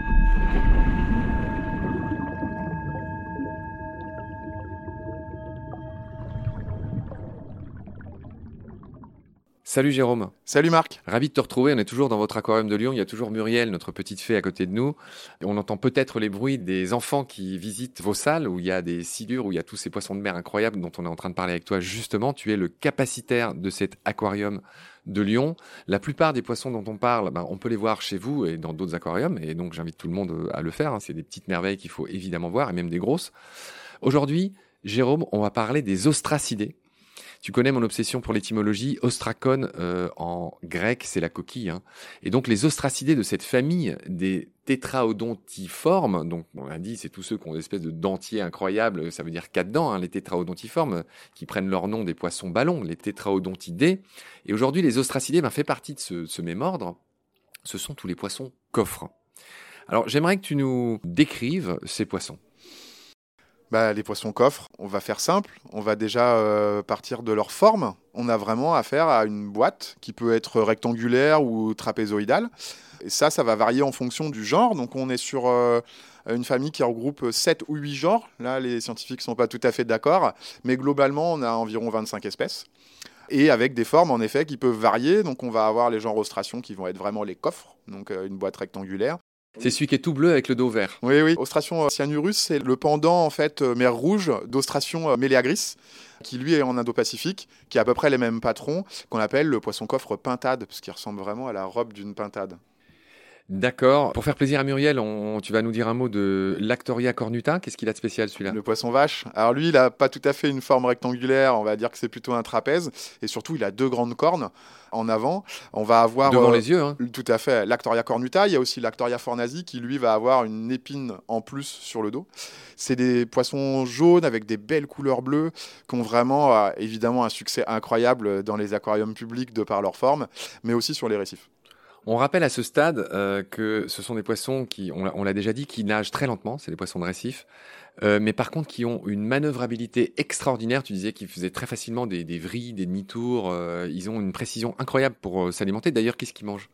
Thank you. Salut Jérôme. Salut Marc. Ravi de te retrouver. On est toujours dans votre aquarium de Lyon. Il y a toujours Muriel, notre petite fée, à côté de nous. on entend peut-être les bruits des enfants qui visitent vos salles où il y a des silures, où il y a tous ces poissons de mer incroyables dont on est en train de parler avec toi. Justement, tu es le capacitaire de cet aquarium de Lyon. La plupart des poissons dont on parle, ben, on peut les voir chez vous et dans d'autres aquariums. Et donc, j'invite tout le monde euh, à le faire. Hein. C'est des petites merveilles qu'il faut évidemment voir et même des grosses. Aujourd'hui, Jérôme, on va parler des ostracidés. Tu connais mon obsession pour l'étymologie. Ostrakon euh, en grec, c'est la coquille. Hein. Et donc les ostracidés de cette famille des tétraodontiformes, donc on l'a dit, c'est tous ceux qui ont une espèce de dentier incroyable, ça veut dire quatre dents, hein, les tétraodontiformes, qui prennent leur nom des poissons ballons, les tétraodontidés. Et aujourd'hui, les ostracidés ben, fait partie de ce, ce même ordre. Ce sont tous les poissons coffres. Alors j'aimerais que tu nous décrives ces poissons bah, Les poissons coffres, on va faire simple. On va déjà euh, partir de leur forme. On a vraiment affaire à une boîte qui peut être rectangulaire ou trapézoïdale. Et ça, ça va varier en fonction du genre. Donc on est sur euh, une famille qui regroupe 7 ou 8 genres. Là, les scientifiques ne sont pas tout à fait d'accord. Mais globalement, on a environ 25 espèces. Et avec des formes, en effet, qui peuvent varier. Donc on va avoir les genres ostration qui vont être vraiment les coffres, donc euh, une boîte rectangulaire. C'est celui qui est tout bleu avec le dos vert. Oui, oui. Ostration euh, cyanurus, c'est le pendant en fait euh, mer rouge d'Ostration euh, meleagris, qui lui est en Indo-Pacifique, qui a à peu près les mêmes patrons, qu'on appelle le poisson coffre pintade, parce qu'il ressemble vraiment à la robe d'une pintade. D'accord. Pour faire plaisir à Muriel, tu vas nous dire un mot de Lactoria cornuta. Qu'est-ce qu'il a de spécial celui-là? Le poisson vache. Alors lui, il n'a pas tout à fait une forme rectangulaire. On va dire que c'est plutôt un trapèze. Et surtout, il a deux grandes cornes en avant. On va avoir devant euh, les yeux. Hein. Tout à fait. Lactoria cornuta. Il y a aussi Lactoria fornasi qui lui va avoir une épine en plus sur le dos. C'est des poissons jaunes avec des belles couleurs bleues qui ont vraiment euh, évidemment un succès incroyable dans les aquariums publics de par leur forme, mais aussi sur les récifs. On rappelle à ce stade euh, que ce sont des poissons qui, on l'a déjà dit, qui nagent très lentement, c'est des poissons de récif, euh, mais par contre qui ont une manœuvrabilité extraordinaire. Tu disais qu'ils faisaient très facilement des, des vrilles, des demi-tours. Euh, ils ont une précision incroyable pour s'alimenter. D'ailleurs, qu'est-ce qu'ils mangent?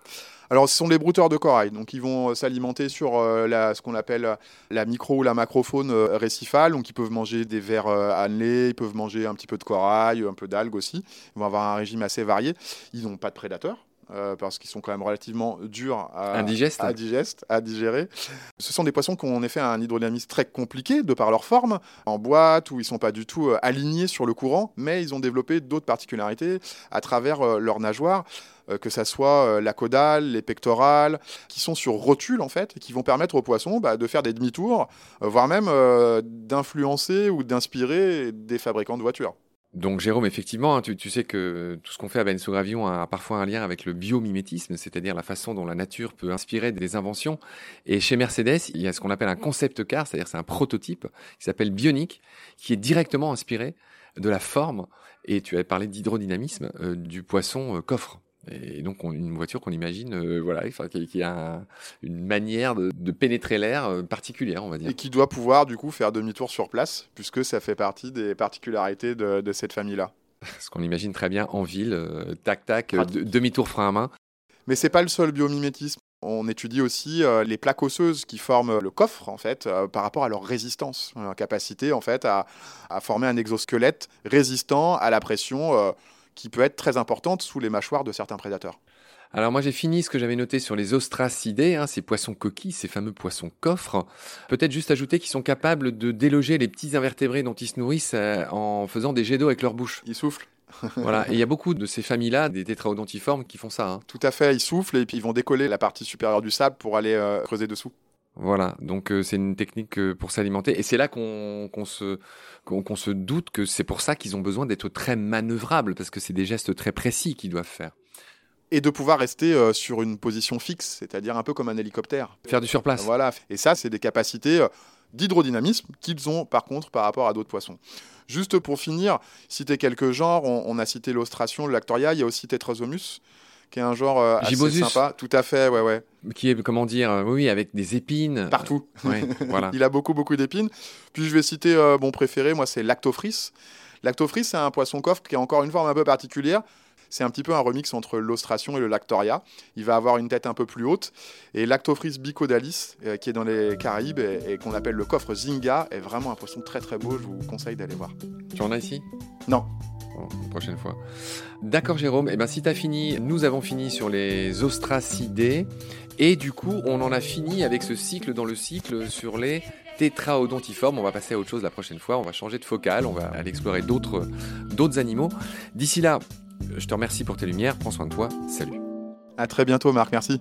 Alors, ce sont les brouteurs de corail. Donc, ils vont s'alimenter sur ce qu'on appelle la micro ou la macrofaune récifale. Donc, ils peuvent manger des vers annelés, ils peuvent manger un petit peu de corail, un peu d'algues aussi. Ils vont avoir un régime assez varié. Ils n'ont pas de prédateurs. Euh, parce qu'ils sont quand même relativement durs à, Indigeste. à, à digérer. Ce sont des poissons qui ont en effet un hydrodynamisme très compliqué de par leur forme, en boîte, où ils ne sont pas du tout euh, alignés sur le courant, mais ils ont développé d'autres particularités à travers euh, leurs nageoires que ce soit la caudale, les pectorales, qui sont sur rotule en fait, et qui vont permettre aux poissons bah, de faire des demi-tours, voire même d'influencer ou d'inspirer des fabricants de voitures. Donc Jérôme, effectivement, hein, tu, sais que tout ce qu'on fait à Benso Gravion a parfois un lien avec le biomimétisme, c'est-à-dire la façon dont la nature peut inspirer des inventions. Et chez Mercedes, il y a ce qu'on appelle un concept car, c'est-à-dire c'est un prototype qui s'appelle Bionic, qui est directement inspiré de la forme, et tu avais parlé d'hydrodynamisme, euh, du poisson euh, coffre. Et donc une voiture qu'on imagine, euh, voilà, qui, a une manière de, pénétrer l'air euh, particulière, on va dire. Et qui doit pouvoir du coup faire demi-tour sur place, puisque ça fait partie des particularités de, cette famille-là. Ce qu'on imagine très bien en ville, euh, tac tac, demi-tour frein à main. Mais c'est pas le seul biomimétisme. On étudie aussi les plaques osseuses qui forment le coffre, en fait, par rapport à leur résistance, leur capacité, en fait, à, à, former un exosquelette résistant à la pression qui peut être très importante sous les mâchoires de certains prédateurs. Alors moi j'ai fini ce que j'avais noté sur les ostracidés, hein, ces poissons coquilles, ces fameux poissons coffres. Peut-être juste ajouter qu'ils sont capables de déloger les petits invertébrés dont ils se nourrissent euh, en faisant des jets d'eau avec leur bouche. Ils soufflent. voilà, et il y a beaucoup de ces familles-là, des tétraodontiformes, qui font ça. Hein. Tout à fait, ils soufflent et puis ils vont décoller la partie supérieure du sable pour aller euh, creuser dessous. Voilà, donc euh, c'est une technique pour s'alimenter. Et c'est là qu'on se, qu'on se doute que c'est pour ça qu'ils ont besoin d'être très manœuvrables, parce que c'est des gestes très précis qu'ils doivent faire. Et de pouvoir rester euh, sur une position fixe, c'est-à-dire un peu comme un hélicoptère. Faire du surplace. Voilà, et ça, c'est des capacités euh, d'hydrodynamisme qu'ils ont par contre par rapport à d'autres poissons. Juste pour finir, citer quelques genres, on, a cité l'ostration, le lactoria, il y a aussi Tetrasomus, qui est un genre euh, assez sympa. Tout à fait, ouais, ouais. Qui est, comment dire, euh, oui, avec des épines. Partout. voilà. Il a beaucoup, beaucoup d'épines. Puis je vais citer mon euh, préféré, moi, c'est Lactofris. Lactofris, c'est un poisson coffre qui a encore une forme un peu particulière. C'est un petit peu un remix entre l'ostration et le lactoria. Il va avoir une tête un peu plus haute. Et Lactophrys bicodalis, euh, qui est dans les Caraïbes et, qu'on appelle le coffre Zinga, est vraiment un poisson très très beau. Je vous conseille d'aller voir. Tu en as ici? Non. Prochaine fois. D'accord Jérôme, eh ben, si tu as fini, nous avons fini sur les ostracidés et du coup on en a fini avec ce cycle dans le cycle sur les tétraodontiformes. On va passer à autre chose la prochaine fois, on va changer de focale, on va aller explorer d'autres, d'autres animaux. D'ici là, je te remercie pour tes lumières, prends soin de toi, salut. À très bientôt Marc, merci.